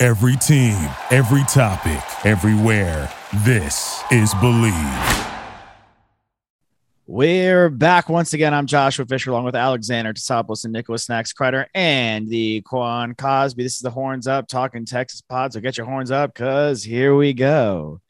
Every team, every topic, everywhere. This is Blue Wire. We're back once again. I'm Joshua Fisher along with Alexander Tassopoulos and Nicholas Snacks Kreider and the Quan Cosby. This is the Horns Up talking Texas pod. So get your horns up because here we go.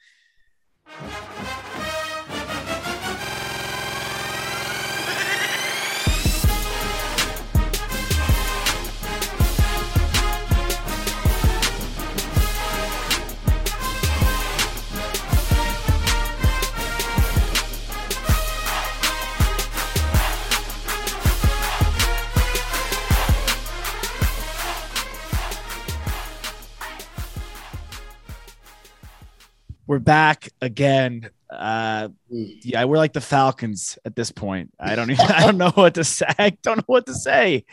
We're back again. Uh, yeah, we're like the Falcons at this point. I don't even, I don't know what to say. I don't know what to say.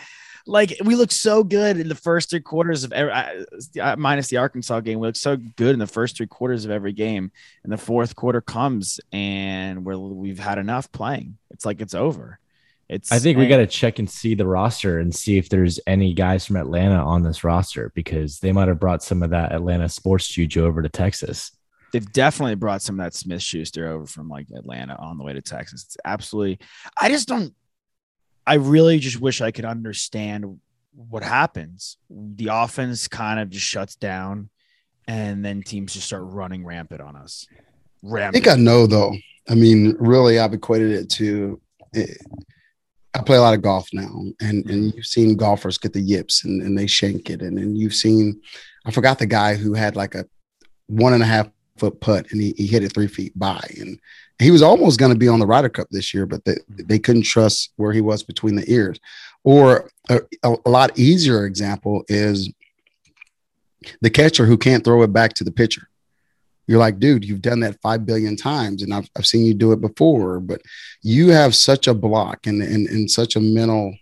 Like we look so good in the first three quarters of every, uh, minus the Arkansas game. We look so good in the first three quarters of every game, and the fourth quarter comes, and we're we've had enough playing. It's like it's over. It's. I think we got to check and see the roster and see if there's any guys from Atlanta on this roster because they might have brought some of that Atlanta sports juju over to Texas. They've definitely brought some of that Smith Schuster over from like Atlanta on the way to Texas. It's absolutely, I just don't, I really just wish I could understand what happens. The offense kind of just shuts down and then teams just start running rampant on us. I think I know though. I mean, really, I've equated it to. It, I play a lot of golf now, and and mm-hmm. you've seen golfers get the yips and, and they shank it, and then you've seen. I forgot the guy who had like a one and a half foot putt, and he, he hit it three feet by, and he was almost going to be on the Ryder Cup this year, but they, mm-hmm. they couldn't trust where he was between the ears. Or a, a, lot easier example is the catcher who can't throw it back to the pitcher you're like, dude, you've done that five billion times, and I've, I've seen you do it before, but you have such a block and and, and such a mental.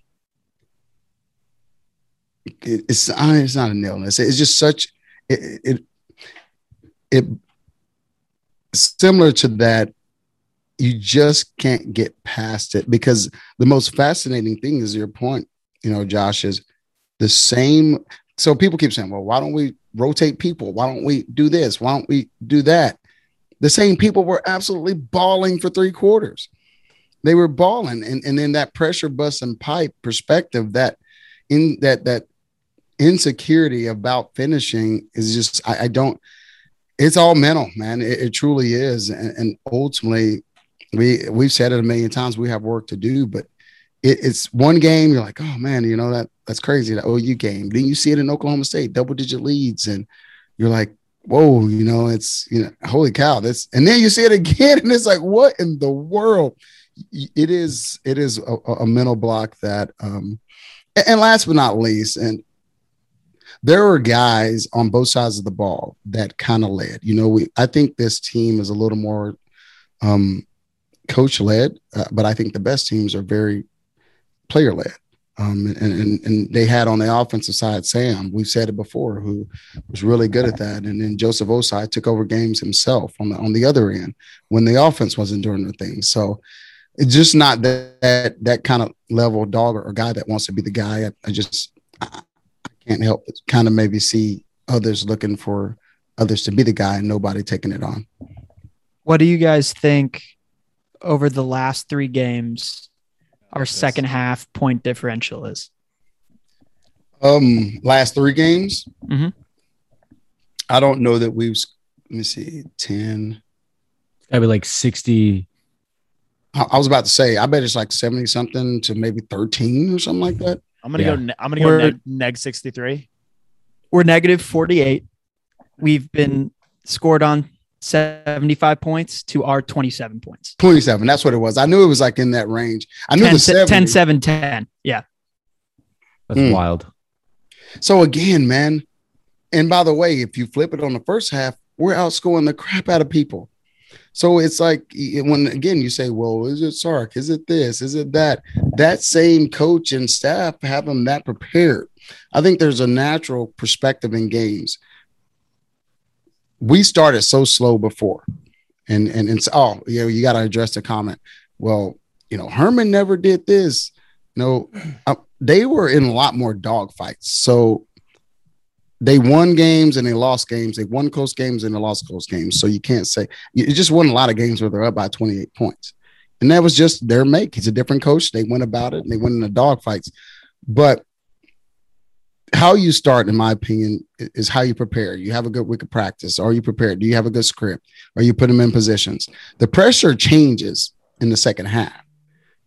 it's I mean, it's not an illness. It's just such it it, it similar to that. You just can't get past it because the most fascinating thing is your point. You know, Josh is the same. So people keep saying, "Well, why don't we rotate people? Why don't we do this? Why don't we do that? The same people were absolutely balling for three quarters. They were balling, and and then that pressure bus and pipe perspective that in that that insecurity about finishing is just I, I don't. It's all mental, man. It, it truly is, and, and ultimately, we we've said it a million times. We have work to do, but it, it's one game. You're like, oh man, you know that that's crazy. The OU game. Then you see it in Oklahoma State, double digit leads, and you're like, whoa, you know, it's you know, holy cow, this. And then you see it again, and it's like, what in the world? It is it is a, a mental block that. um And last but not least, and there are guys on both sides of the ball that kind of led. You know, we I think this team is a little more um coach led, uh, but I think the best teams are very player led. Um, and, and and they had on the offensive side Sam. We've said it before, who was really good at that. And then Joseph Ossai took over games himself on the on the other end when the offense wasn't doing the thing. So it's just not that that, that kind of level dog or guy that wants to be the guy. I, I just I can't help but kind of maybe see others looking for others to be the guy and nobody taking it on. What do you guys think over the last three games our second half point differential is? Um, last three games. mm-hmm. I don't know that we've. Let me see, ten. Gotta be like 60. I, I was about to say, I bet it's like seventy something to maybe thirteen or something like that. I'm gonna Yeah. go. I'm gonna go We're- neg, neg 63. We're negative 48. We've been scored on 75 points to our 27 points. Twenty-seven. That's what it was. I knew it was like in that range. I knew 10, the 70. 10 7 10. Yeah. That's Hmm. wild. So again, man, and by the way, if you flip it on the first half, we're outscoring the crap out of people. So it's like when again you say, "Well, is it Sark? Is it this? Is it that?" That same coach and staff have them that prepared. I think there's a natural perspective in games. We started so slow before, and and it's oh, know, you got to address the comment. Well, you know, Herman never did this. No, uh, they were in a lot more dogfights. So they won games and they lost games. They won close games and they lost close games. So you can't say it just won a lot of games where they're up by 28 points. And that was just their make. He's a different coach. They went about it and they went in the dogfights. But how you start, in my opinion, is how you prepare. You have a good week of practice. Are you prepared? Do you have a good script? Are you put them in positions? The pressure changes in the second half.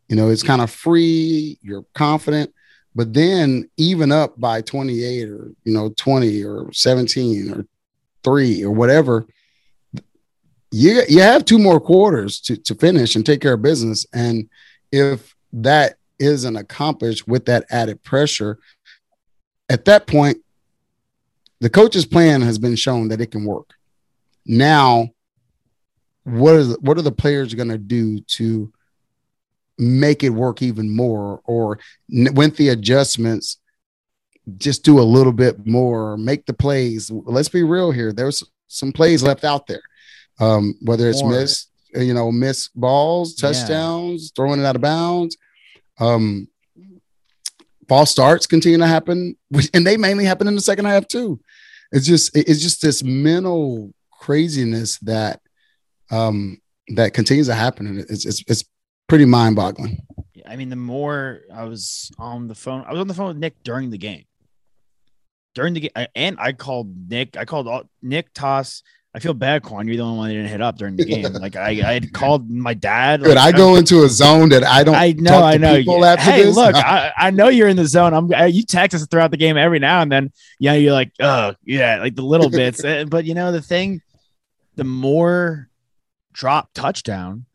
You know, it's kind of free. You're confident. But then even up by 28 or you know 20 or 17 or 3 or whatever, you you have two more quarters to, to finish and take care of business. And if that isn't accomplished with that added pressure, at that point, the coach's plan has been shown that it can work. Now, what the, what are the players going to do to make it work even more or with the adjustments just do a little bit more make the plays let's be real here there's some plays left out there um, whether it's more. missed you know miss balls touchdowns yeah. throwing it out of bounds um, false starts continue to happen and they mainly happen in the second half too it's just it's just this mental craziness that um that continues to happen and it's it's, it's pretty mind boggling. I mean, the more I was on the phone, I was on the phone with Nick during the game. During the game, and I called Nick. I called all, Nick Toss. I feel bad, Quan. You're the only one that didn't hit up during the game. like I, I had called my dad. Like, I go into a zone that I don't. I know. I know. hey, this. look, I, I know you're in the zone. I'm. You text us throughout the game every now and then. Yeah, you're like, oh yeah, like the little bits. Eh, but you know the thing, the more drop touchdown,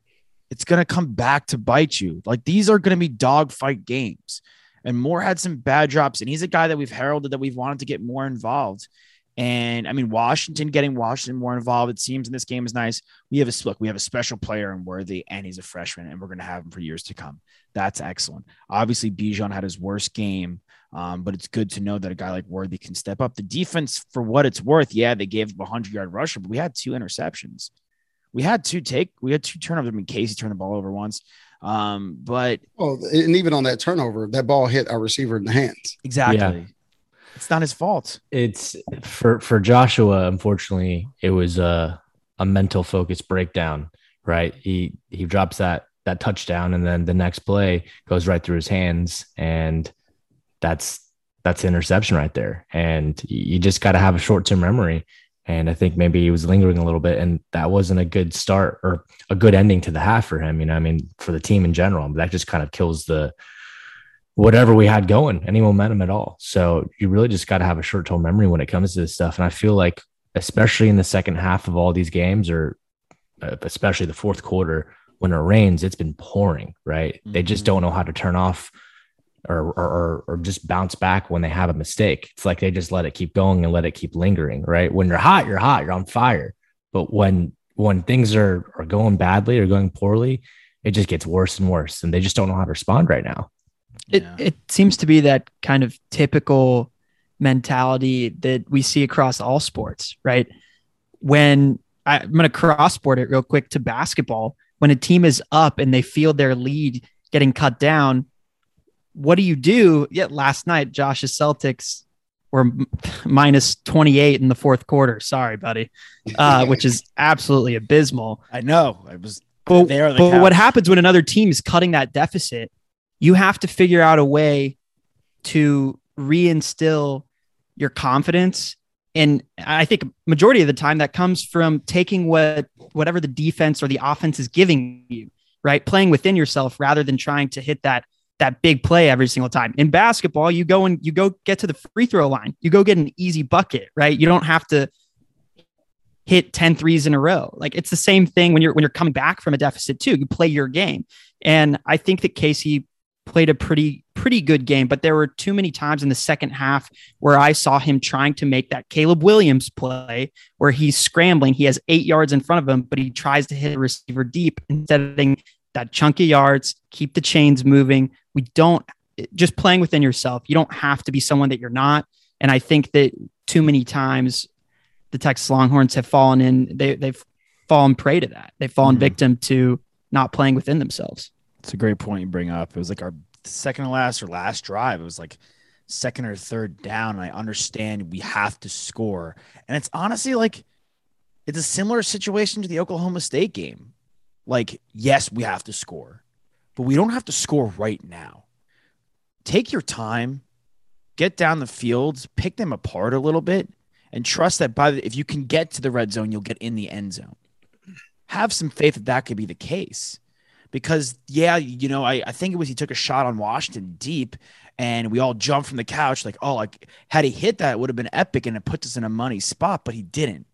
it's going to come back to bite you. Like these are going to be dogfight games. And Moore had some bad drops, and he's a guy that we've heralded that we've wanted to get more involved. And I mean, Washington getting Washington more involved, it seems in this game is nice. We have a look, we have a special player in Worthy, and he's a freshman, and we're going to have him for years to come. That's excellent. Obviously, Bijan had his worst game, um, but it's good to know that a guy like Worthy can step up. The defense, for what it's worth, yeah, they gave him a 100 yard rusher, but we had two interceptions we had two take we had two turnovers. I mean, Casey turned the ball over once. Um, but well, and even on that turnover, that ball hit our receiver in the hands. Exactly. Yeah. It's not his fault. It's for for Joshua. Unfortunately, it was a a mental focus breakdown. Right. He he drops that that touchdown, and then the next play goes right through his hands, and that's that's interception right there. And you just got to have a short term memory. And I think maybe he was lingering a little bit, and that wasn't a good start or a good ending to the half for him. You know, I mean, for the team in general, that just kind of kills the whatever we had going, any momentum at all. So you really just got to have a short term memory when it comes to this stuff. And I feel like, especially in the second half of all these games, or uh, especially the fourth quarter, when it rains, it's been pouring, right? Mm-hmm. They just mm-hmm. don't know how to turn off or, or, or just bounce back when they have a mistake. It's like they just let it keep going and let it keep lingering, right? When you're hot, you're hot, you're on fire. But when when things are are going badly or going poorly, it just gets worse and worse, and they just don't know how to respond right now. It yeah. it seems to be that kind of typical mentality that we see across all sports, right? When I, I'm going to crossboard it real quick to basketball. When a team is up and they feel their lead getting cut down, what do you do? Yet last night, Josh's Celtics were minus 28 in the fourth quarter. Sorry, buddy. Uh, which is absolutely abysmal. I know. I was but, but what happens when another team is cutting that deficit? You have to figure out a way to reinstill your confidence. And I think majority of the time that comes from taking what whatever the defense or the offense is giving you, right? Playing within yourself rather than trying to hit that that big play every single time. In basketball, you go and you go get to the free throw line. You go get an easy bucket, right? You don't have to hit 10 threes in a row. Like it's the same thing when you're when you're coming back from a deficit too. You play your game. And I think that Casey played a pretty pretty good game, but there were too many times in the second half where I saw him trying to make that Caleb Williams play where he's scrambling. He has eight yards in front of him, but he tries to hit a receiver deep instead of that chunky yards, keep the chains moving. We don't just playing within yourself. You don't have to be someone that you're not. And I think that too many times the Texas Longhorns have fallen in, they, they've fallen prey to that. They've fallen Mhm. victim to not playing within themselves. It's a great point you bring up. It was like our second to last or last drive. It was like second or third down. And I understand we have to score. And it's honestly like it's a similar situation to the Oklahoma State game. Like, yes, we have to score, but we don't have to score right now. Take your time, get down the fields, pick them apart a little bit, and trust that by the, if you can get to the red zone, you'll get in the end zone. Have some faith that that could be the case because yeah, you know, I, I think it was he took a shot on Washington deep and we all jumped from the couch like, oh, like had he hit that, it would have been epic and it puts us in a money spot, but he didn't.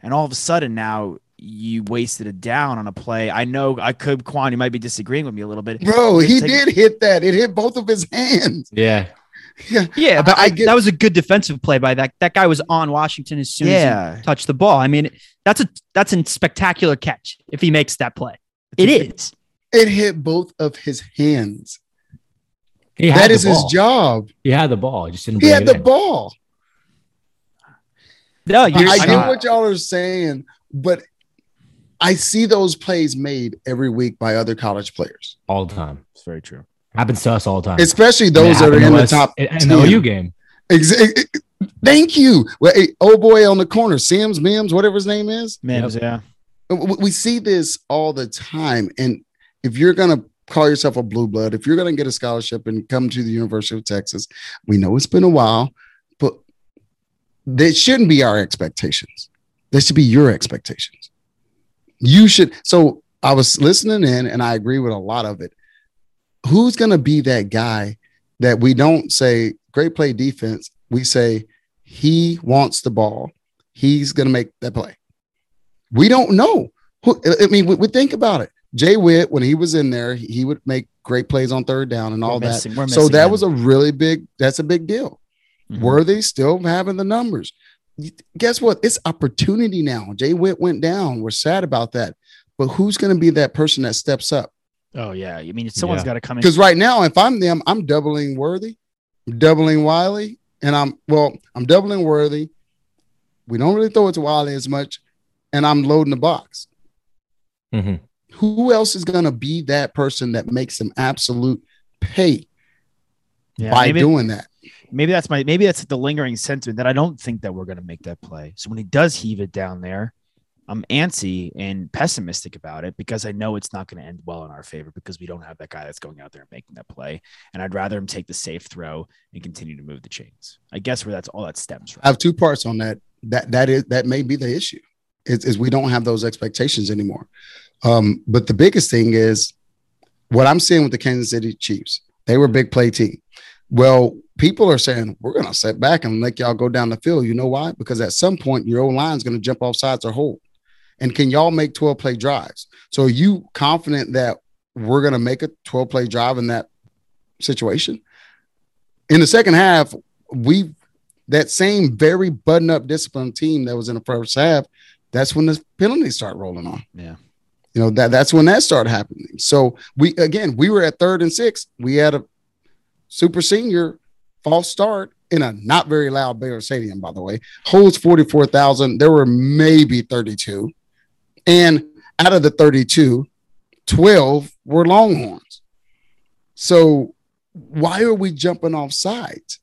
And all of a sudden now you wasted a down on a play. I know I could Quan, you might be disagreeing with me a little bit. Bro, he Take- did hit that. It hit both of his hands. Yeah. Yeah. Yeah, but I- I, I get- that was a good defensive play by that. That guy was on Washington as soon as he touched the ball. I mean, that's a that's a spectacular catch if he makes that play. It is. It hit both of his hands. He had That the is his job. He had the ball. He just didn't He had the in. ball. No, you're, I I get what y'all are saying, but I see those plays made every week by other college players, all the time. It's very true. Happens to us all the time. especially those that are in the us top. in, in 10. the OU game. Exa- Thank you. Well, hey, oh boy, on the corner, Sims, Mims, whatever his name is. Mims, yeah. Uh, we we see this all the time. And if you're going to call yourself a blue blood, if you're going to get a scholarship and come to the University of Texas, we know it's been a while, but that shouldn't be our expectations. That should be your expectations. You should. So I was listening in and I agree with a lot of it. Who's going to be that guy that we don't say great play defense? We say he wants the ball. He's going to make that play. We don't know. Who, I mean, we, we think about it. Jay Witt, when he was in there, he he would make great plays on third down and all We're that. So that him. was a really big. That's a big deal. Mhm. Worthy still having the numbers. Guess what? It's opportunity now. Jay Witt went down. We're sad about that. But who's going to be that person that steps up? Oh yeah. I mean, someone's Yeah. got to come in. Because right now, if I'm them, I'm doubling Worthy, doubling Wiley, and I'm well, I'm doubling Worthy. We don't really throw it to Wiley as much, and I'm loading the box. Mhm. Who else is going to be that person that makes them absolute pay Yeah, by maybe- doing that? Maybe that's my maybe that's the lingering sentiment that I don't think that we're going to make that play. So when he does heave it down there, I'm antsy and pessimistic about it because I know it's not going to end well in our favor because we don't have that guy that's going out there and making that play. And I'd rather him take the safe throw and continue to move the chains. I guess where that's all that stems from. I have two parts on that. That that is that may be the issue. Is, is we don't have those expectations anymore. Um, but the biggest thing is what I'm seeing with the Kansas City Chiefs. They were a big play team. Well, people are saying we're going to set back and let y'all go down the field. You know why? Because at some point your own line is going to jump off sides or hold. And can y'all make 12 play drives? So are you confident that we're going to make a 12 play drive in that situation? In the second half, we that same very button up disciplined team that was in the first half, that's when the penalties start rolling on. Yeah. You know, that that's when that started happening. So we again, we were at third and six. We had a super senior false start in a not very loud Baylor Stadium, by the way. Holds 44,000. There were maybe 32. And out of the 32, 12 were Longhorns. So why are we jumping off sides?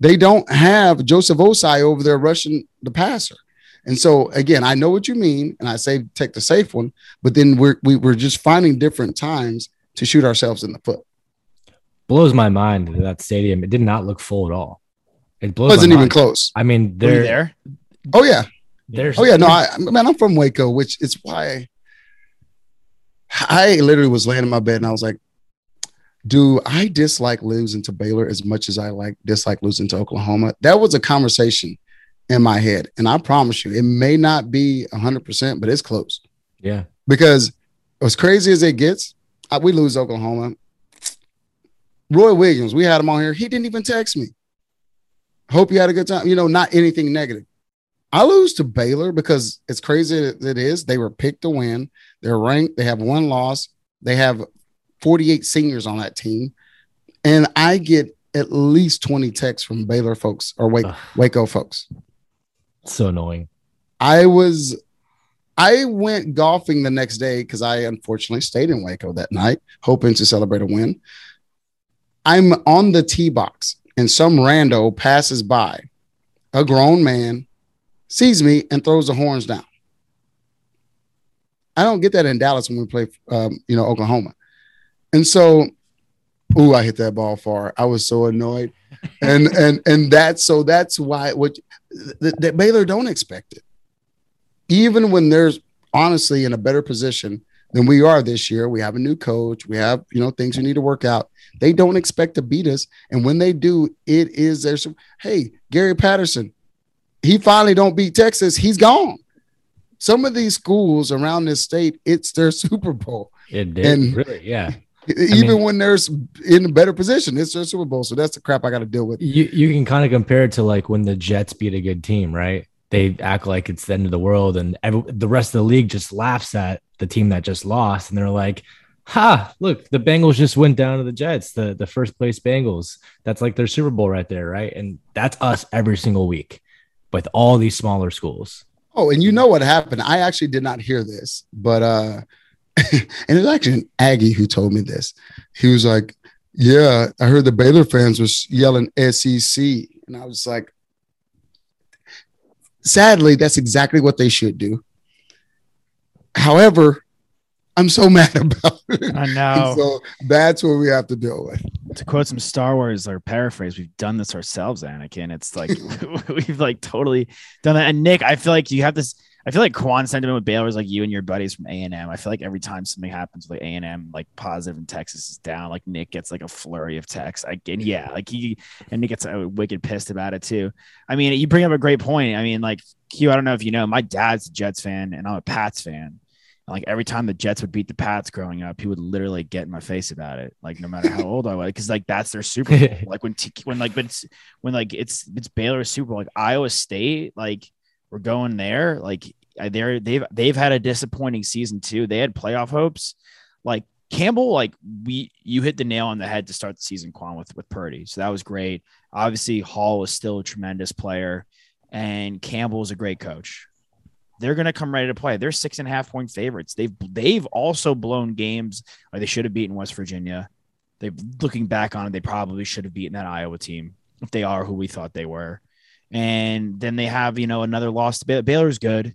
They don't have Joseph Ossai over there rushing the passer. And so again, I know what you mean, and I say take the safe one, but then we're we, we're just finding different times to shoot ourselves in the foot. Blows my mind that that stadium. It did not look full at all. It It blows. my wasn't even mind. close. I mean, Were you there, there? Oh yeah, there's. oh yeah. No, I man, I'm from Waco, which is why I literally was laying in my bed and I was like, "Do I dislike losing to Baylor as much as I like dislike losing to Oklahoma?" That was a conversation in my head, and I promise you, it may not be 100, percent but it's close. Yeah. because as crazy as it gets, I, we lose Oklahoma. Roy Williams, we had him on here. He didn't even text me. Hope you had a good time. You know, not anything negative. I lose to Baylor because it's crazy that it is. They were picked to win. They're ranked. They have one loss. They have 48 seniors on that team. And I get at least 20 texts from Baylor folks or Wake. Waco folks. So annoying. I was I went golfing the next day because I unfortunately stayed in Waco that night, hoping to celebrate a win. I'm on the tee box and some rando passes by, a grown man sees me and throws the horns down. I don't get that in Dallas when we play, um, you know, Oklahoma. And so, ooh, I hit that ball far. I was so annoyed, and and and that's so that's why what that that Baylor don't expect it, even when there's honestly in a better position than we are this year. We have a new coach. We have you know things we need to work out. They don't expect to beat us, and when they do, it is their. Hey, Gary Patterson, he finally don't beat Texas. He's gone. Some of these schools around this state, it's their Super Bowl. It did. And- really, yeah. Even mean- when there's in a better position, it's their Super Bowl. So that's the crap I got to deal with. You you can kind of compare it to like when the Jets beat a good team, right? They act like it's the end of the world, and every, the rest of the league just laughs at the team that just lost, and they're like, "Ha! Look, the Bengals just went down to the Jets, the the first place Bengals. That's like their Super Bowl right there, right?" And that's us every single week with all these smaller schools. Oh, and you know what happened? I actually did not hear this, but uh and it was actually an Aggie who told me this. He was like, Yeah, I heard the Baylor fans was yelling SEC. And I was like, sadly, that's exactly what they should do. However, I'm so mad about it. I know. So that's what we have to deal with. to quote some Star Wars or paraphrase, we've done this ourselves, Anakin. It's like we've like totally done that. And Nick, I feel like you have this. I feel like Quan sentiment with Baylor is like you and your buddies from A and M. I feel like every time something happens with A and M, like positive and Texas is down, like Nick gets like a flurry of texts. Like, and yeah, like he and Nick gets uh, wicked pissed about it too. I mean, you bring up a great point. I mean, like Q, I don't know if you know, my dad's a Jets fan and I'm a Pats fan. Like every time the Jets would beat the Pats growing up, he would literally get in my face about it. Like no matter how old I was, because like that's their Super Bowl. like when t- when like when it's when like it's it's Baylor Super Bowl. Like Iowa State, like we're going there. Like they're they've they've had a disappointing season too. They had playoff hopes. Like Campbell, like we you hit the nail on the head to start the season, Quan with with Purdy. So that was great. Obviously, Hall was still a tremendous player, and Campbell is a great coach they're going to come ready to play. They're six and a half point favorites. They've they've also blown games. Like they should have beaten West Virginia. They looking back on it, they probably should have beaten that Iowa team if they are who we thought they were. And then they have you know another loss. to Bay- Baylor's good.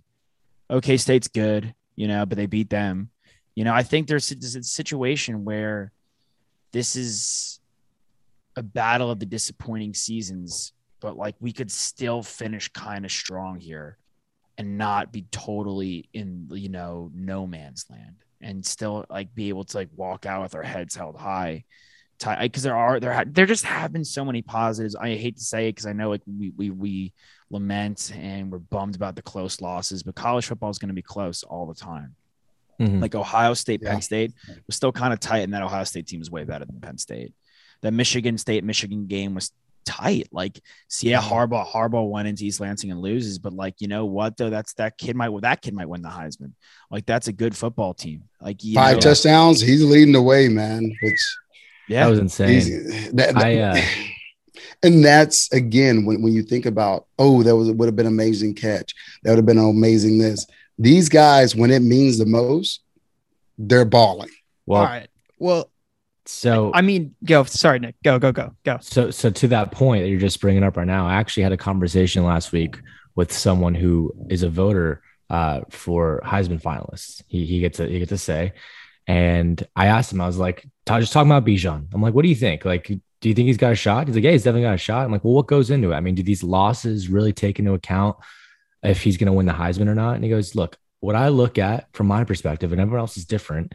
OK State's good, you know, but they beat them. You know, I think there's a situation where this is a battle of the disappointing seasons, but like we could still finish kind of strong here and not be totally in you know no man's land and still like be able to like walk out with our heads held high because there are there ha- there just have been so many positives i hate to say it because i know like we, we we lament and we're bummed about the close losses but college football is going to be close all the time Mhm. like ohio state Yeah. penn state was still kind of tight and that ohio state team is way better than penn state that michigan state michigan game was tight like see, yeah, Harbaugh Harbaugh went into East Lansing and loses, but like you know what though, that's that kid might that kid might win the Heisman. Like that's a good football team. Like you Five know, touchdowns. He's leading the way, man. Which yeah, That was insane. That- that- I, uh, and that's again when, when you think about oh that was would have been amazing catch that would have been amazing this these guys when it means the most they're balling Well, All right. Well, so I mean, go. Sorry, Nick. Go, go, go, go. So, so to that point that you're just bringing up right now, I actually had a conversation last week with someone who is a voter uh, for Heisman finalists. He he gets a he gets a say, and I asked him, I was like, "Ta- just talking about Bijan. I'm like, what do you think? Like, do you think he's got a shot? He's like, yeah, he's definitely got a shot. I'm like, well, what goes into it? I mean, do these losses really take into account if he's going to win the Heisman or not? And he goes, look, what I look at from my perspective, and everyone else is different.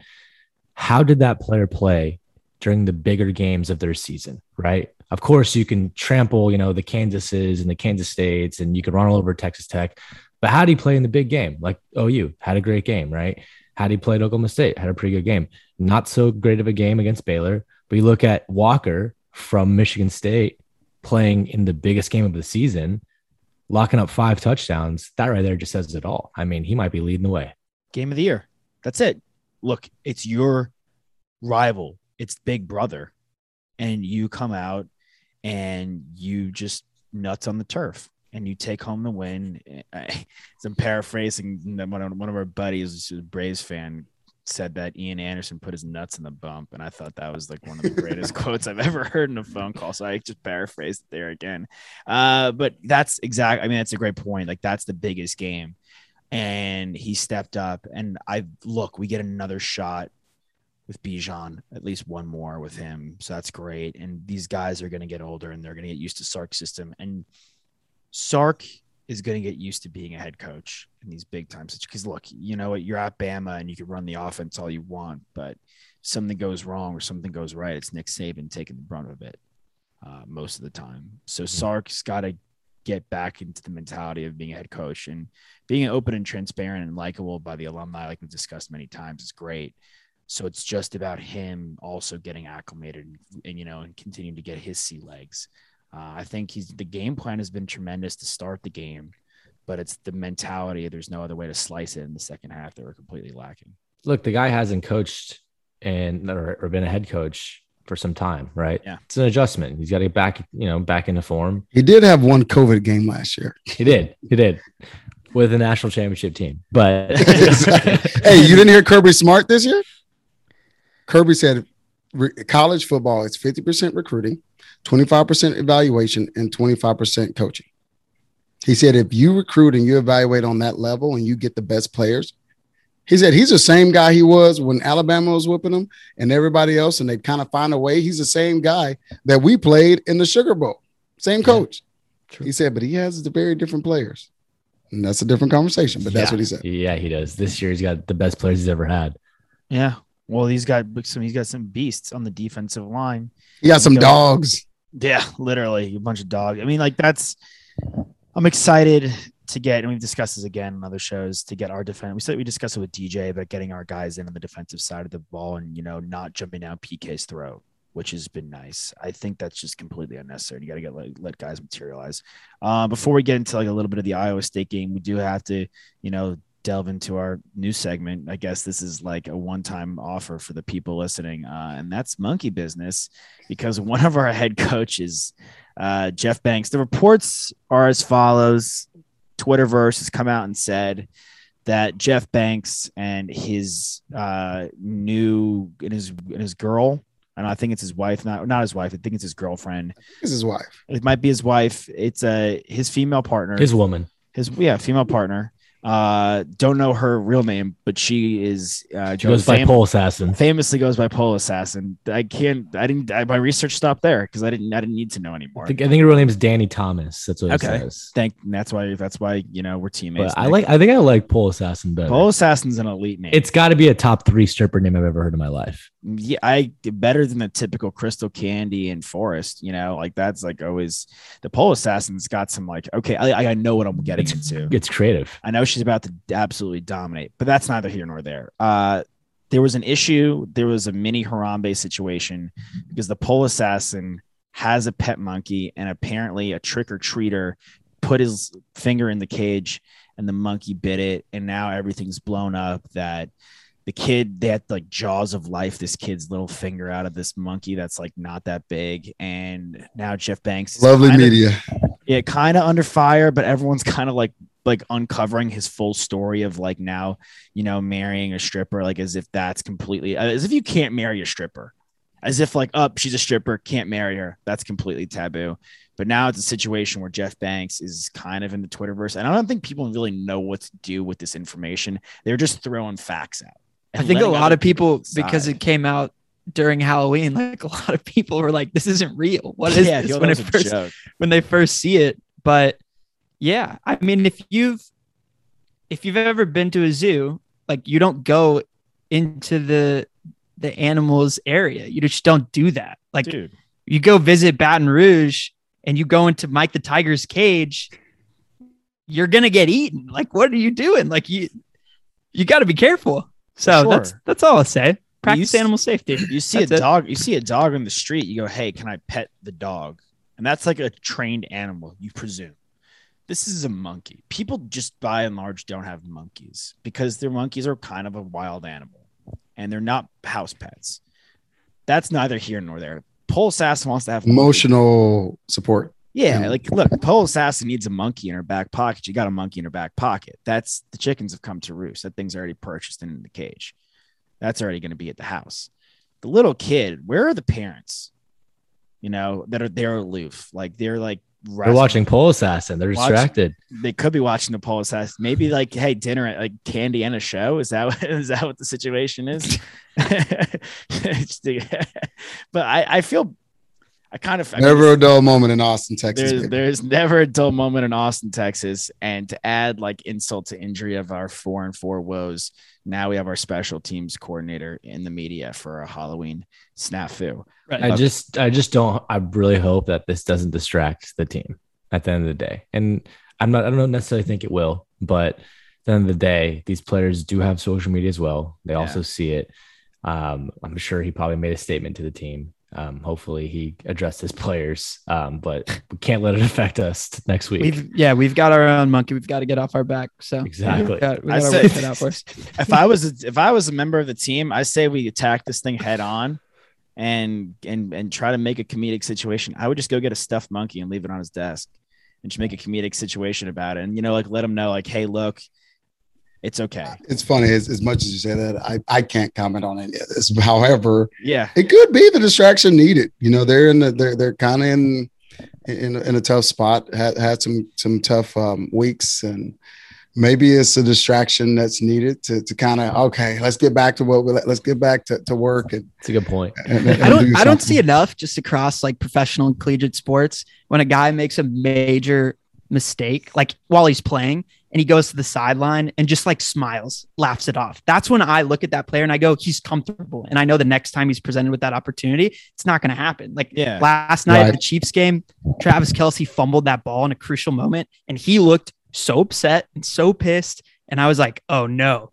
How did that player play during the bigger games of their season, right? Of course, you can trample, you know, the Kansases and the Kansas States, and you can run all over Texas Tech. But how do you play in the big game? Like OU had a great game, right? How do you play at Oklahoma State? Had a pretty good game. Not so great of a game against Baylor, But you look at Walker from Michigan State playing in the biggest game of the season, locking up five touchdowns. That right there just says it all. I mean, he might be leading the way. Game of the year. That's it. Look, it's your rival. It's Big Brother, and you come out and you just nuts on the turf and you take home the win. I, I'm paraphrasing one of, one of our buddies, who's a Braves fan, said that Ian Anderson put his nuts in the bump, and I thought that was like one of the greatest quotes I've ever heard in a phone call. So I just paraphrased it there again. Uh, but that's exact. I mean, that's a great point. Like that's the biggest game, and he stepped up. And I look, we get another shot with Bijan, at least one more with him. So that's great. And these guys are going to get older, and they're going to get used to Sark's system. And Sark is going to get used to being a head coach in these big times. Because look, you know what, you're at Bama and you can run the offense all you want, but something goes wrong or something goes right, it's Nick Saban taking the brunt of it uh, most of the time. So mm-hmm. Sark's got to get back into the mentality of being a head coach and being open and transparent and likable by the alumni, like we've discussed many times, is great. So it's just about him also getting acclimated and, and you know and continuing to get his sea legs. Uh, I think he's the game plan has been tremendous to start the game, but it's the mentality. There's no other way to slice it in the second half that we're completely lacking. Look, the guy hasn't coached and or, or been a head coach for some time, right? Yeah, it's an adjustment. He's got to get back, you know, back into form. He did have one COVID game last year. He did. He did with the national championship team. But hey, you didn't hear Kirby Smart this year? Kirby said college football is 50% recruiting, 25% evaluation, and 25% coaching. He said, if you recruit and you evaluate on that level and you get the best players, he said he's the same guy he was when Alabama was whipping him and everybody else, and they kind of find a way. He's the same guy that we played in the Sugar Bowl, same coach. Yeah, he said, but he has the very different players. And that's a different conversation, but that's yeah. what he said. Yeah, he does. This year he's got the best players he's ever had. Yeah. Well, he's got some. He's got some beasts on the defensive line. He got some dogs. Yeah, literally a bunch of dogs. I mean, like that's. I'm excited to get, and we've discussed this again on other shows to get our defense. We said we discussed it with DJ about getting our guys in on the defensive side of the ball and you know not jumping down PK's throat, which has been nice. I think that's just completely unnecessary. You got to get let, let guys materialize. Uh, before we get into like a little bit of the Iowa State game, we do have to you know delve into our new segment. I guess this is like a one time offer for the people listening, uh, and that's monkey business because one of our head coaches, uh, Jeff Banks, the reports are as follows Twitterverse has come out and said that Jeff Banks and his uh, new and his and his girl, and I think it's his wife, not not his wife. I think it's his girlfriend. It's his wife. It might be his wife. It's a his female partner. His woman. His yeah, female partner. Uh, don't know her real name, but she is. Uh, she goes fam- by Pole Assassin. Famously goes by Pole Assassin. I can't. I didn't. I, my research stopped there because I didn't. I didn't need to know anymore. I think, I think her real name is Danny Thomas. That's what okay. it says. Thank. That's why. That's why you know we're teammates. But I like. I think I like Pole Assassin better. Pole Assassin's an elite name. It's got to be a top three stripper name I've ever heard in my life. Yeah, I better than the typical Crystal Candy and Forest. You know, like that's like always the Pole Assassin's got some like okay, I, I know what I'm getting it's, into. It's creative. I know she's about to absolutely dominate, but that's neither here nor there. Uh, there was an issue. There was a mini Harambe situation because the Pole Assassin has a pet monkey, and apparently a trick or treater put his finger in the cage, and the monkey bit it, and now everything's blown up. That the kid they had like jaws of life this kid's little finger out of this monkey that's like not that big and now jeff banks lovely media yeah kind of under fire but everyone's kind of like like uncovering his full story of like now you know marrying a stripper like as if that's completely as if you can't marry a stripper as if like up oh, she's a stripper can't marry her that's completely taboo but now it's a situation where Jeff Banks is kind of in the Twitterverse, and I don't think people really know what to do with this information. They're just throwing facts out. I think a lot of people, because it came out during Halloween, like a lot of people were like, "This isn't real. What is yeah, this?" When it first when they first see it. But yeah, I mean, if you've if you've ever been to a zoo, like you don't go into the the animals area. You just don't do that. Like Dude. you go visit Baton Rouge and you go into Mike the Tiger's cage, you're gonna get eaten. Like, what are you doing? Like you you got to be careful. So sure. that's that's all I'll say. practice s- animal safety. You see That's a it. dog, you see a dog on the street, you go, "Hey, can I pet the dog?" And that's like a trained animal, you presume. This is a monkey. People just by and large don't have monkeys because their monkeys are kind of a wild animal and they're not house pets. That's neither here nor there. Pole Assassin wants to have. Emotional support. Yeah, like look, Pole Assassin needs a monkey in her back pocket. You got a monkey in her back pocket. That's the chickens have come to roost. That thing's already purchased and in the cage. That's already going to be at the house. The little kid, where are the parents? You know, that are they're aloof. Like they're like They're watching Pole Assassin. They're Watch- distracted. They could be watching the Pole Assassin. Maybe like, hey, dinner at like candy and a show. Is that is that what the situation is? But I I feel I kind of I mean, Never a dull moment in Austin, Texas. there's, there's never a dull moment in Austin, Texas. And to add like insult to injury of our four and four woes, now we have our special teams coordinator in the media for a Halloween snafu. I just I just don't I really hope that this doesn't distract the team at the end of the day. And I'm not I don't necessarily think it will, but at the end of the day, these players do have social media as well. They also see it. Um, I'm sure he probably made a statement to the team. Um, hopefully he addressed his players. Um, but we can't let it affect us next week. We've yeah, we've got our own monkey. We've got to get off our back. So Exactly. we've got, we got our said- out for us. if I was a, if I was a member of the team, I say we attack this thing head on and and and try to make a comedic situation. I would just go get a stuffed monkey and leave it on his desk and just make a comedic situation about it. And you know, like let him know, like, hey, look, it's okay. It's funny as, as much as you say that, I, I can't comment on any of this. However, Yeah. it could be the distraction needed. You know, they're in the they're they're kind of in in in a tough spot. Had had some some tough um, weeks, and maybe it's a distraction that's needed to to kind of okay. Let's get back to what we let's get back to, to work and, It's a good point. and, and I don't do I don't see enough just across like professional and collegiate sports when a guy makes a major mistake, like while he's playing and he goes to the sideline and just like smiles, laughs it off. That's when I look at that player and I go, he's comfortable. And I know the next time he's presented with that opportunity, it's not going to happen. Like Yeah. last night at the Chiefs game, Travis Kelce fumbled that ball in a crucial moment and he looked so upset and so pissed. And I was like, oh no,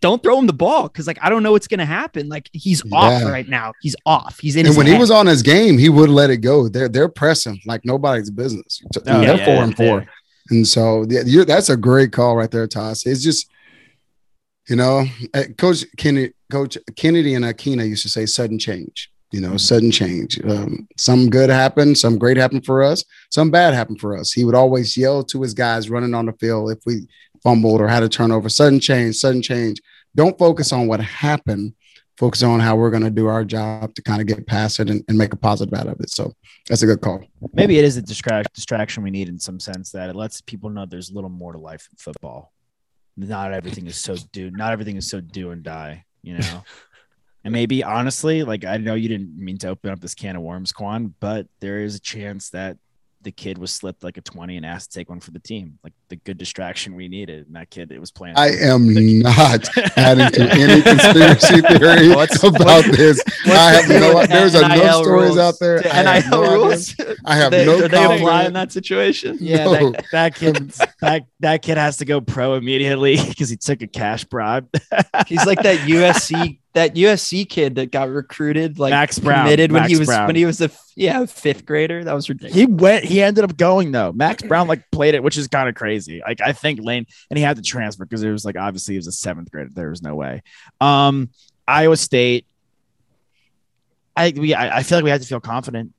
don't throw him the ball because like I don't know what's gonna happen. Like he's off Yeah. right now. He's off. He's in. And his when he was on his game, he would let it go. They're they're pressing like nobody's business. Oh, they're yeah, four and yeah. four, and so yeah, that's a great call right there, Toss. It's just you know, uh, Coach Kennedy, Coach Kennedy and Akina used to say sudden change. You know, Mhm. sudden change. Um, some good happened, some great happened for us, some bad happened for us. He would always yell to his guys running on the field if we fumbled or had a turnover. Sudden change, sudden change. Don't focus on what happened. Focus on how we're going to do our job to kind of get past it and, and make a positive out of it. So that's a good call. maybe it is a distract distraction we need in some sense that it lets people know there's a little more to life in football. Not everything is so do not everything is so do and die, you know. and maybe honestly, like I know you didn't mean to open up this can of worms, Quan, but there is a chance that the kid was slipped like a 20 and asked to take one for the team. Like the good distraction we needed. And that kid it was playing. I am not adding to any conspiracy theory What's- about this. I have no. What's the There's NIL enough stories rules? out there. The I have NIL no idea. rules. I have They- no do they apply comment. in that situation? yeah, No. that, that kid that that kid has to go pro immediately because he took a cash bribe. He's like that USC that USC kid that got recruited like Max Brown, committed when Max he was Brown. when he was a f- yeah fifth grader. That was ridiculous. he went he ended up going though. Max brown like played it which is kind of crazy. Like i think lane and he had to transfer because it was like obviously he was a seventh grader. There was no way. Um iowa state i we i, I feel like we have to feel confident.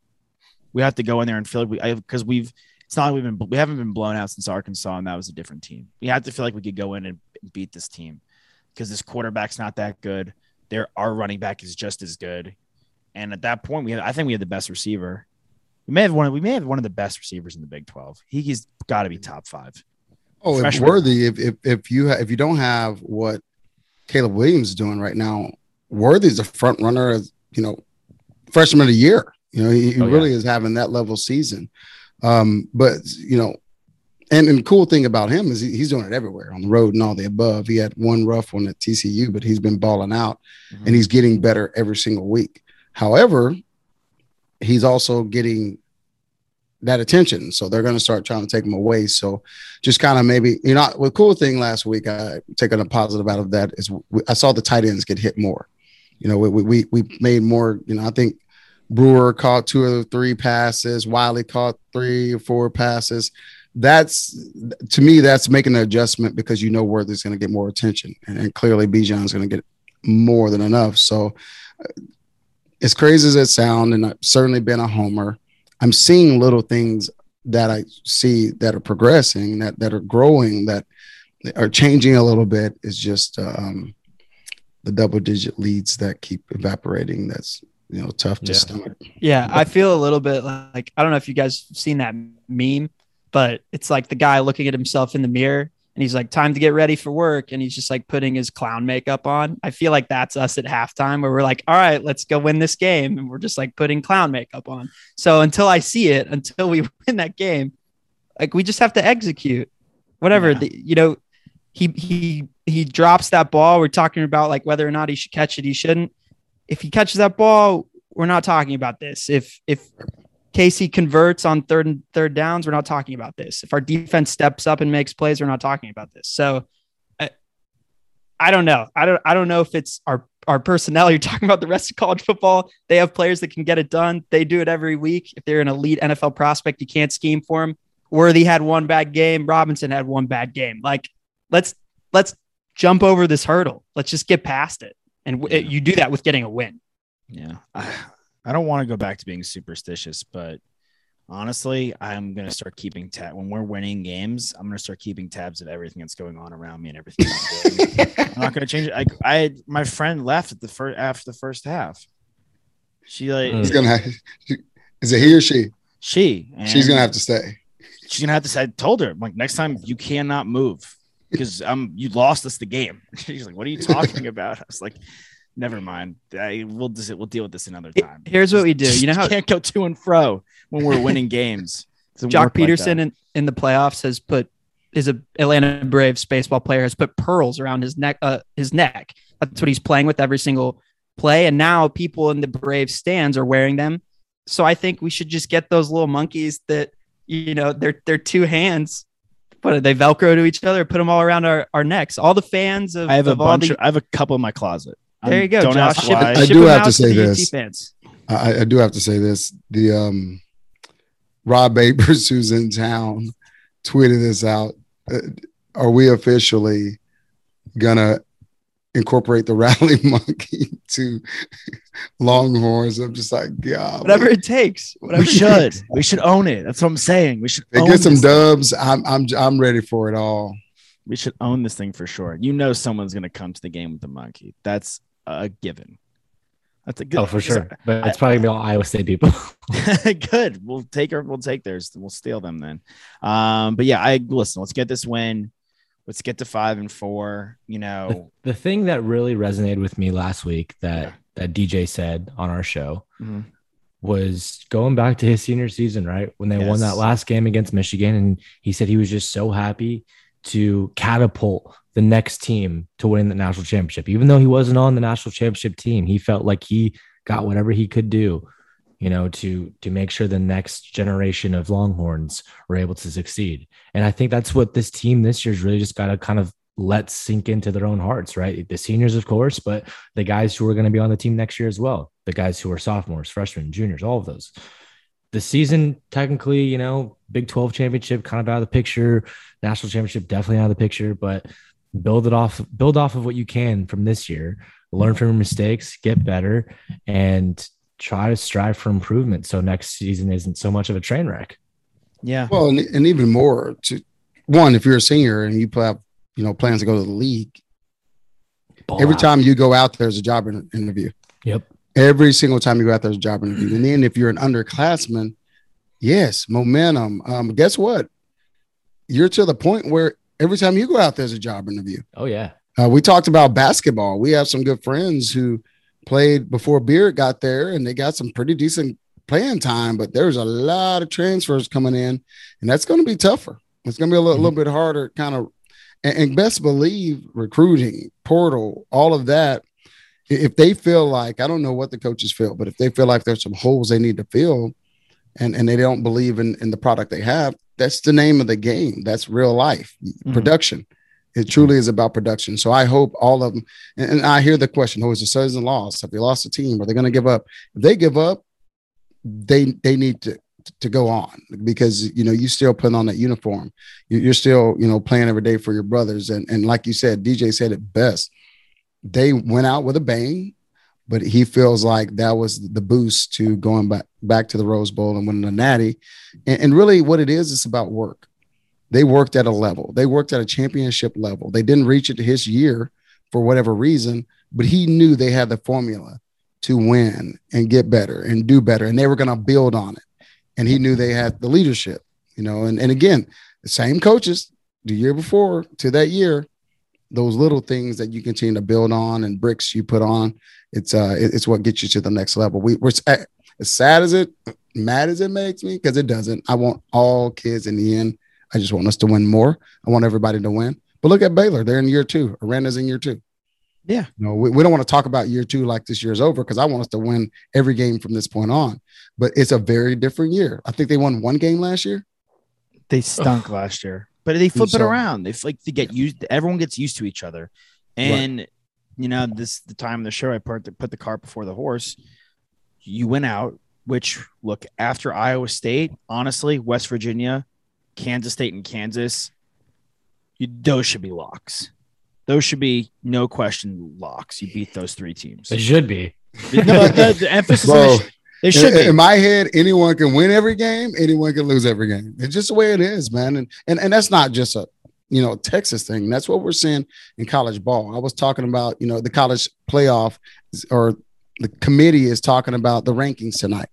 We have to go in there and feel like we because we've it's not like we've been we haven't been blown out since arkansas and that was a different team. We have to feel like we could go in and beat this team because this quarterback's not that good there our running back is just as good and at that point we have, i think we have the best receiver we may have one. Of, we may have one of the best receivers in the Big Twelve. He, he's got to be top five. Oh, if Worthy, if, if if you ha- if you don't have what Caleb Williams is doing right now, Worthy's a front runner as you know, freshman of the year. You know, he, he Oh, yeah. really is having that level season. Um, but you know, and, and the cool thing about him is he, he's doing it everywhere on the road and all the above. He had one rough one at TCU, but he's been balling out Mm-hmm. and he's getting better every single week. However, he's also getting that attention. So they're going to start trying to take him away. So just kind of maybe, you know, the cool thing last week, I taking a positive out of that is we, I saw the tight ends get hit more. You know, we we we made more. You know, I think Brewer caught two or three passes. Wiley caught three or four passes. That's to me, that's making an adjustment because you know Worthy's going to get more attention, and, and clearly Bijan's going to get more than enough. So, uh, as crazy as it sounds, and I've certainly been a homer, I'm seeing little things that I see that are progressing, that that are growing, that are changing a little bit. Is just um, the double digit leads that keep evaporating. That's you know tough to Yeah. stomach. Yeah, I feel a little bit like I don't know if you guys have seen that meme, but it's like the guy looking at himself in the mirror and he's like, "Time to get ready for work," and he's just like putting his clown makeup on. I feel like that's us at halftime, where we're like, "All right, let's go win this game," and we're just like putting clown makeup on. So until I see it, until we win that game, like we just have to execute. Whatever Yeah. the, you know, he he he drops that ball. We're talking about like whether or not he should catch it. He shouldn't if he catches that ball, we're not talking about this. If if Casey converts on third and third downs, we're not talking about this. If our defense steps up and makes plays, we're not talking about this. So I, I don't know. I don't I don't know if it's our our personnel. You're talking about the rest of college football. They have players that can get it done. They do it every week. If they're an elite NFL prospect, you can't scheme for them. Worthy had one bad game. Robinson had one bad game. Like let's let's jump over this hurdle. Let's just get past it. And w- you do that with getting a win. Yeah. I, I don't want to go back to being superstitious, but honestly, I'm going to start keeping tab when we're winning games. I'm going to start keeping tabs of everything that's going on around me and everything. I'm, doing. I'm not going to change it. I, I, had- my friend left at the first after the first half. She like Mm. He's gonna. Have, is it he or she? she. She's gonna have to stay. She's gonna have to. say- I told her like next time you cannot move because um you lost us the game. She's like, what are you talking about? I was like, never mind. I we'll just we'll deal with this another time. Here's what we do. You know how can't go to and fro when we're winning games. Joc work like Pederson in, in the playoffs has put is a Atlanta Braves baseball player has put pearls around his neck uh, his neck. That's what he's playing with every single play. And now people in the Braves stands are wearing them. So I think we should just get those little monkeys that you know they're they're two hands. What are they Velcro to each other? Put them all around our, our necks. All the fans of I have a of all bunch. the- Of, I have a couple in my closet. There you go, Don't Josh. ask Ship, why. it- I do have to say the this. fans. I, I do have to say this. The um, Rob Babers, who's in town, tweeted this out. Uh, are we officially gonna incorporate the rally monkey to Longhorns? I'm just like, yeah, Whatever it takes. Whatever we should. takes. We should own it. That's what I'm saying. We should. Own get some this- dubs. I'm I'm I'm ready for it all. We should own this thing for sure. You know, someone's gonna come to the game with the monkey. That's a given. That's a good. Oh, for sure. But it's probably gonna be all Iowa State people. good. We'll take her. We'll take theirs. We'll steal them then. Um, but yeah, I listen. Let's get this win. Let's get to five and four. You know, the thing that really resonated with me last week that Yeah. that DJ said on our show Mhm. was going back to his senior season, right? When they won that last game against Michigan. And he said he was just so happy to catapult the next team to win the national championship. Even though he wasn't on the national championship team, he felt like he got whatever he could do, you know, to to make sure the next generation of Longhorns were able to succeed. And I think that's what this team this year's really just got to kind of let sink into their own hearts, right? The seniors, of course, but the guys who are going to be on the team next year as well, the guys who are sophomores, freshmen, juniors, all of those. The season, technically, you know, Big 12 championship kind of out of the picture, national championship definitely out of the picture, but build it off, build off of what you can from this year, learn from your mistakes, get better, and try to strive for improvement. So next season isn't so much of a train wreck. yeah. Well, and, and even more to one, if you're a senior and you have you know plans to go to the league, Ball every out. time you go out, there's a job interview. Yep. Every single time you go out, there's a job interview. And then if you're an underclassman, yes, momentum. Um, guess what? You're to the point where every time you go out, there's a job interview. Oh yeah. Uh, we talked about basketball. We have some good friends who played before Beard got there, and they got some pretty decent playing time. But there's a lot of transfers coming in, and that's going to be tougher. It's going to be a little, Mhm. little bit harder, kind of. And, and best believe recruiting, portal, all of that. If they feel like I don't know what the coaches feel, but if they feel like there's some holes they need to fill, and and they don't believe in in the product they have, that's the name of the game. That's real life Mhm. production. It truly is about production. So I hope all of them. And, and I hear the question: "Oh, is the sons and lost? Have they lost the team? Are they going to give up? If they give up, they they need to to go on because you know you still put on that uniform. You're still you know playing every day for your brothers. And and like you said, DJ said it best. They went out with a bang, but he feels like that was the boost to going back back to the Rose Bowl and winning a Natty. And, and really, what it is, it's about work. They worked at a level. They worked at a championship level. They didn't reach it his year for whatever reason, but he knew they had the formula to win and get better and do better, and they were going to build on it. And he knew they had the leadership, you know. And and again, the same coaches the year before to that year, those little things that you continue to build on and bricks you put on, it's uh it's what gets you to the next level. We, we're as sad as it, mad as it makes me, because it doesn't. I want all kids in the end. I just want us to win more. I want everybody to win. But look at Baylor; they're in year two. Aranda's in year two. Yeah. No, we, we don't want to talk about year two like this year's over because I want us to win every game from this point on. But it's a very different year. I think they won one game last year. They stunk last year, but they flip so. it um, around. They like they get used. Everyone gets used to each other, and right. you know this the time of the show. I put the, put the cart before the horse. You went out, which look after Iowa State. Honestly, West Virginia, Kansas State, and Kansas. You, those should be locks. Those should be no question locks. You beat those three teams. They should be. no, the, the emphasis. Bro, they should in, be. in my head, anyone can win every game. Anyone can lose every game. It's just the way it is, man. And and and that's not just a you know Texas thing. That's what we're seeing in college ball. I was talking about you know the college playoff or the committee is talking about the rankings tonight.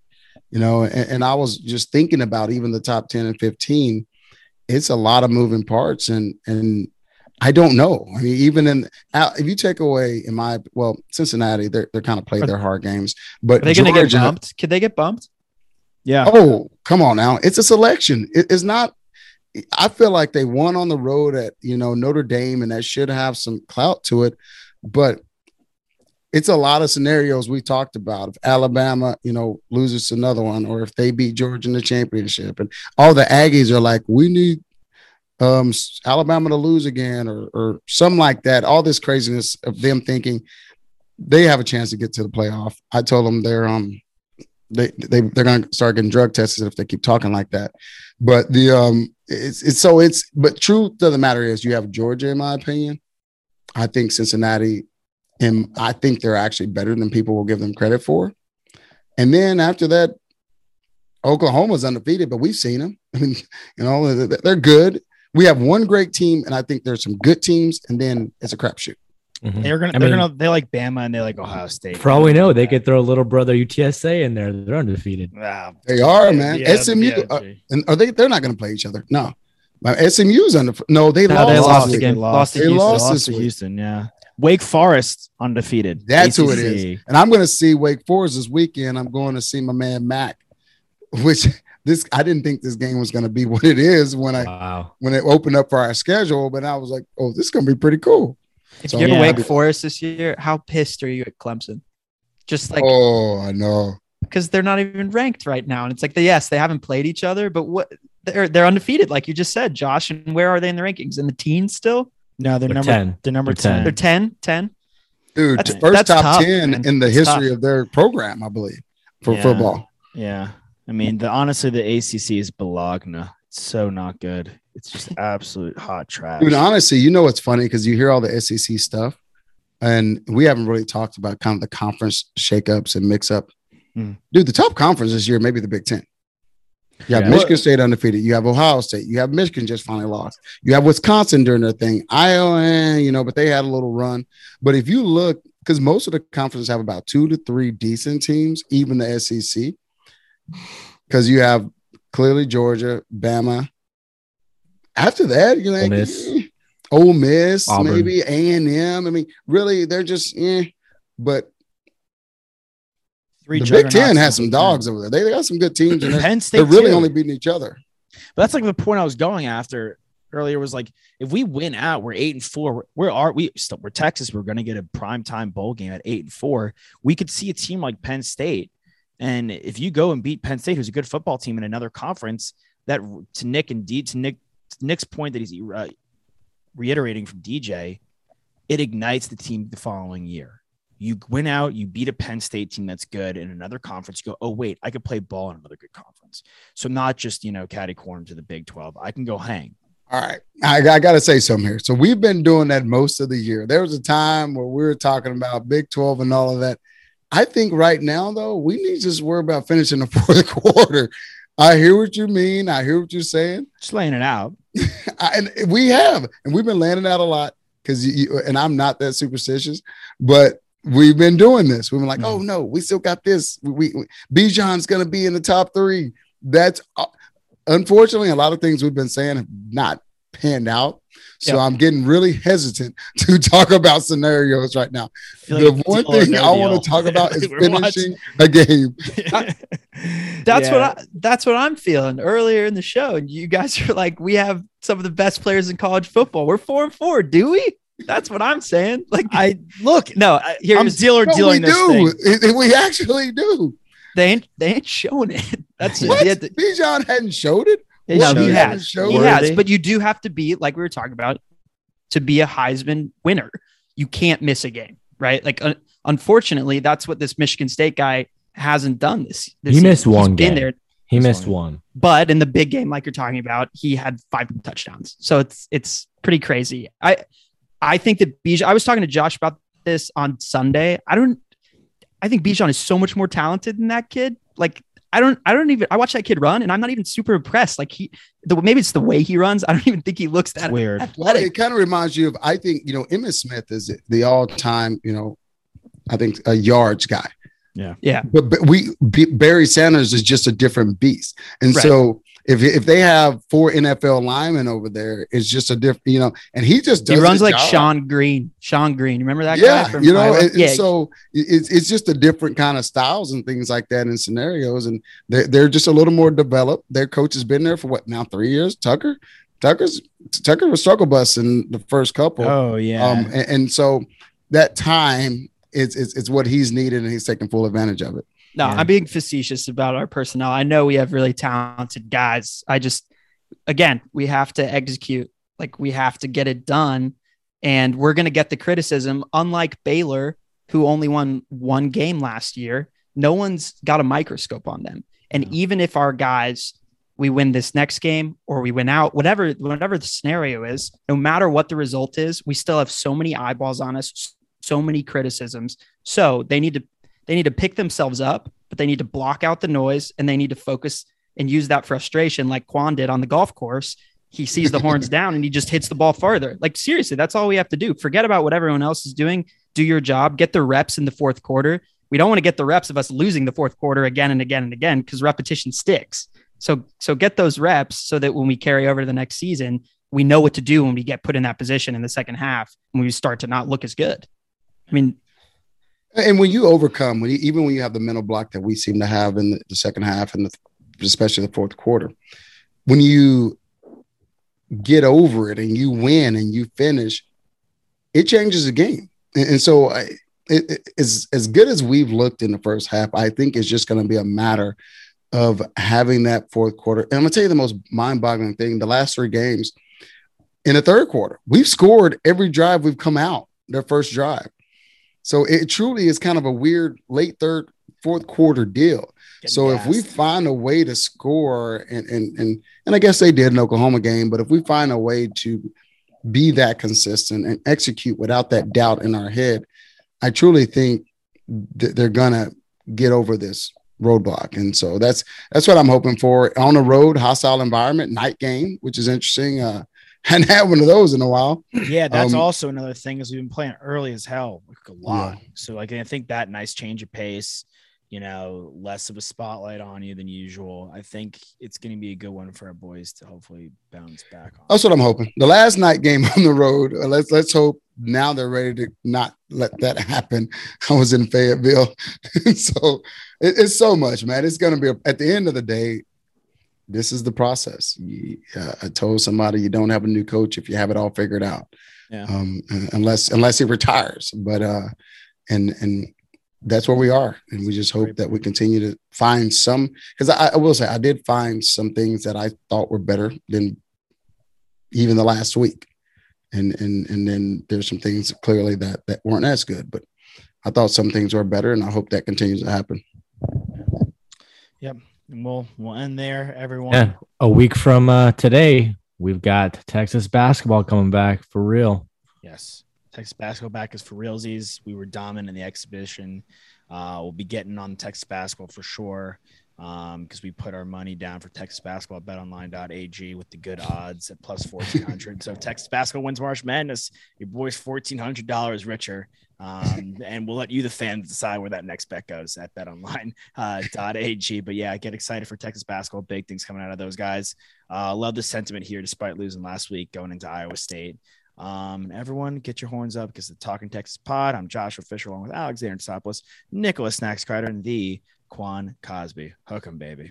You know, and, and I was just thinking about even the top ten and fifteen. It's a lot of moving parts, and and I don't know. I mean, even in if you take away in my well, Cincinnati, they're they're kind of played their hard games, but Are they going to get bumped? Could they get bumped? Yeah. Oh, come on now! It's a selection. It, it's not. I feel like they won on the road at you know Notre Dame, and that should have some clout to it, but it's a lot of scenarios we talked about. If Alabama, you know, loses another one, or if they beat Georgia in the championship, and all the Aggies are like, we need um, Alabama to lose again or, or something like that. All this craziness of them thinking they have a chance to get to the playoff. I told them they're um they they they're gonna start getting drug tested if they keep talking like that. But the um it's it's so it's but truth of the matter is you have Georgia in my opinion. I think Cincinnati and I think they're actually better than people will give them credit for. And then after that, Oklahoma's undefeated, but we've seen them. I mean, you know, they're good we have one great team, and I think there's some good teams, and then it's a crapshoot. Mm-hmm. They're gonna, I they're mean, gonna, they like Bama and they like Ohio State. For all we know, they could throw a little brother UTSA in there. They're undefeated. Wow. They are, man. Yeah, SMU, yeah, uh, and are they? They're not going to play each other. No, my SMU's under. No, they no, lost. They lost again. They lost. They lost, lost to Houston. Yeah. Wake Forest undefeated. That's ACC. who it is. And I'm going to see Wake Forest this weekend. I'm going to see my man Mac, which this I didn't think this game was going to be what it is when I wow. when it opened up for our schedule, but I was like, oh, this is going to be pretty cool. If so you're yeah. Wake Forest this year, how pissed are you at Clemson? Just like oh, I know because they're not even ranked right now, and it's like the, yes, they haven't played each other, but what they're they're undefeated, like you just said, Josh. And where are they in the rankings? In the teens still? No, they're, they're number 10. They're number they're 10. 10. They're 10, 10. Dude, that's, first that's top tough, 10 man. in the history tough. of their program, I believe, for yeah. football. Yeah. I mean, the honestly, the ACC is Bologna. It's so not good. It's just absolute hot trash. Dude, honestly, you know what's funny because you hear all the SEC stuff, and we haven't really talked about kind of the conference shakeups and mix up. Hmm. Dude, the top conference this year, maybe the Big Ten. You have yeah. Michigan State undefeated. You have Ohio State. You have Michigan just finally lost. You have Wisconsin during their thing. Iowa, you know, but they had a little run. But if you look, because most of the conferences have about two to three decent teams, even the SEC because you have clearly Georgia, Bama. After that, you know, Ole Miss, Ole Miss maybe A and M. I mean, really, they're just eh. But Three the Big Ten has some dogs over there. They, they got some good teams, and Penn State they're really too. only beating each other. But that's like the point I was going after earlier. Was like if we win out, we're eight and four. Where are we? Still, we're Texas. We're going to get a prime time bowl game at eight and four. We could see a team like Penn State and if you go and beat Penn State, who's a good football team in another conference, that to Nick and D to Nick to Nick's point that he's uh, reiterating from DJ, it ignites the team the following year. You win out, you beat a Penn State team that's good in another conference. You go, oh wait, I could play ball in another good conference. So not just you know caddy corner to the Big Twelve. I can go hang. All right. I, I got to say something here. So we've been doing that most of the year. There was a time where we were talking about Big 12 and all of that. I think right now, though, we need to just worry about finishing the fourth quarter. I hear what you mean. I hear what you're saying. Just laying it out. I, and we have, and we've been laying it out a lot because you, and I'm not that superstitious, but we've been doing this. We've been like, mm. oh no, we still got this. We, we Bijan's going to be in the top three. That's uh, unfortunately, a lot of things we've been saying have not panned out. So yep. I'm getting really hesitant to talk about scenarios right now. The like one thing no I want to talk about is finishing a game. that's yeah. what I, that's what I'm feeling earlier in the show. And you guys are like, we have some of the best players in college football. We're four and four, do we? That's what I'm saying. Like I look, no, here's I'm dealer no, dealing we this do. Thing. We actually do. They ain't they ain't showing it. That's what? it. Bijan hadn't showed it. No, he has. He has. But you do have to be like we were talking about to be a Heisman winner. You can't miss a game, right? Like uh, unfortunately, that's what this Michigan State guy hasn't done this. this he missed one game. There. He missed one. one. But in the big game, like you're talking about, he had five touchdowns. So it's it's pretty crazy. I I think that Bijan. I was talking to Josh about this on Sunday. I don't. I think Bijan is so much more talented than that kid. Like I don't, I don't even, I watch that kid run and I'm not even super impressed. Like he, the, maybe it's the way he runs. I don't even think he looks that weird. Athletic. It kind of reminds you of, I think, you know, Emmitt Smith is the all time, you know, I think a yards guy. Yeah. Yeah. But, but we, B, Barry Sanders is just a different beast. And right. so if if they have four NFL linemen over there, it's just a different, you know, and he just he runs like job. Shonn Greene. Shonn Greene, remember that yeah, guy? you know, and, yeah. so it's it's just a different kind of styles and things like that in scenarios, and they're they're just a little more developed. Their coach has been there for what now three years. Tucker, Tucker's Tucker was struggle bus in the first couple. Oh yeah, um, and, and so that time is is it's what he's needed, and he's taking full advantage of it. No, yeah. I'm being facetious about our personnel. I know we have really talented guys. I just, again, we have to execute. Like we have to get it done, and we're going to get the criticism. Unlike Baylor, who only won one game last year, no one's got a microscope on them. And yeah. even if our guys, we win this next game or we win out, whatever whatever the scenario is, no matter what the result is, we still have so many eyeballs on us, so many criticisms. So they need to they need to pick themselves up, but they need to block out the noise and they need to focus and use that frustration like Quan did on the golf course. He sees the horns down and he just hits the ball farther. Like seriously, that's all we have to do. Forget about what everyone else is doing. Do your job, get the reps in the fourth quarter. We don't want to get the reps of us losing the fourth quarter again and again and again because repetition sticks. So so get those reps so that when we carry over to the next season, we know what to do when we get put in that position in the second half when we start to not look as good. I mean, and when you overcome, when you, even when you have the mental block that we seem to have in the, second half and the, especially the fourth quarter, when you get over it and you win and you finish, it changes the game. And, and so, I, it, it, as as good as we've looked in the first half, I think it's just going to be a matter of having that fourth quarter. And I'm gonna tell you the most mind-boggling thing: the last three games in the third quarter, we've scored every drive we've come out their first drive. So it truly is kind of a weird late third, fourth quarter deal. Getting so gassed. if we find a way to score, and and and and I guess they did an Oklahoma game, but if we find a way to be that consistent and execute without that doubt in our head, I truly think that they're gonna get over this roadblock. And so that's that's what I'm hoping for on the road, hostile environment, night game, which is interesting. Uh, hadn't had one of those in a while. Yeah, that's um, also another thing is we've been playing early as hell, like a lot. Yeah. So like I think that nice change of pace, you know, less of a spotlight on you than usual. I think it's going to be a good one for our boys to hopefully bounce back on. That's what I'm hoping. The last night game on the road. Uh, let's let's hope now they're ready to not let that happen. I was in Fayetteville, so it, it's so much, man. It's going to be a, at the end of the day this is the process. You, uh, I told somebody you don't have a new coach if you have it all figured out. Yeah. Um, unless unless he retires, but uh, and and that's where we are, and we just hope that we continue to find some. Because I, I will say I did find some things that I thought were better than even the last week. and and and then there's some things clearly that that weren't as good. But I thought some things were better, and I hope that continues to happen. Yep. We'll we'll end there, everyone. Yeah. A week from uh, today, we've got Texas basketball coming back for real. Yes. Texas basketball back is for realsies. We were dominant in the exhibition. Uh, we'll be getting on Texas basketball for sure because um, we put our money down for Texas basketball betonline.ag with the good odds at plus 1400. so if Texas basketball wins March Madness, your boy's $1,400 richer. Um, and we'll let you, the fans, decide where that next bet goes at betonline.ag. Uh, but yeah, get excited for Texas basketball. Big things coming out of those guys. Uh, love the sentiment here, despite losing last week going into Iowa State. Um, everyone, get your horns up because the Talking Texas Pod. I'm Joshua Fisher along with Alexander Tsopoulos, Nicholas Snacks Kreider, and the Quan Cosby. Hook 'em, baby.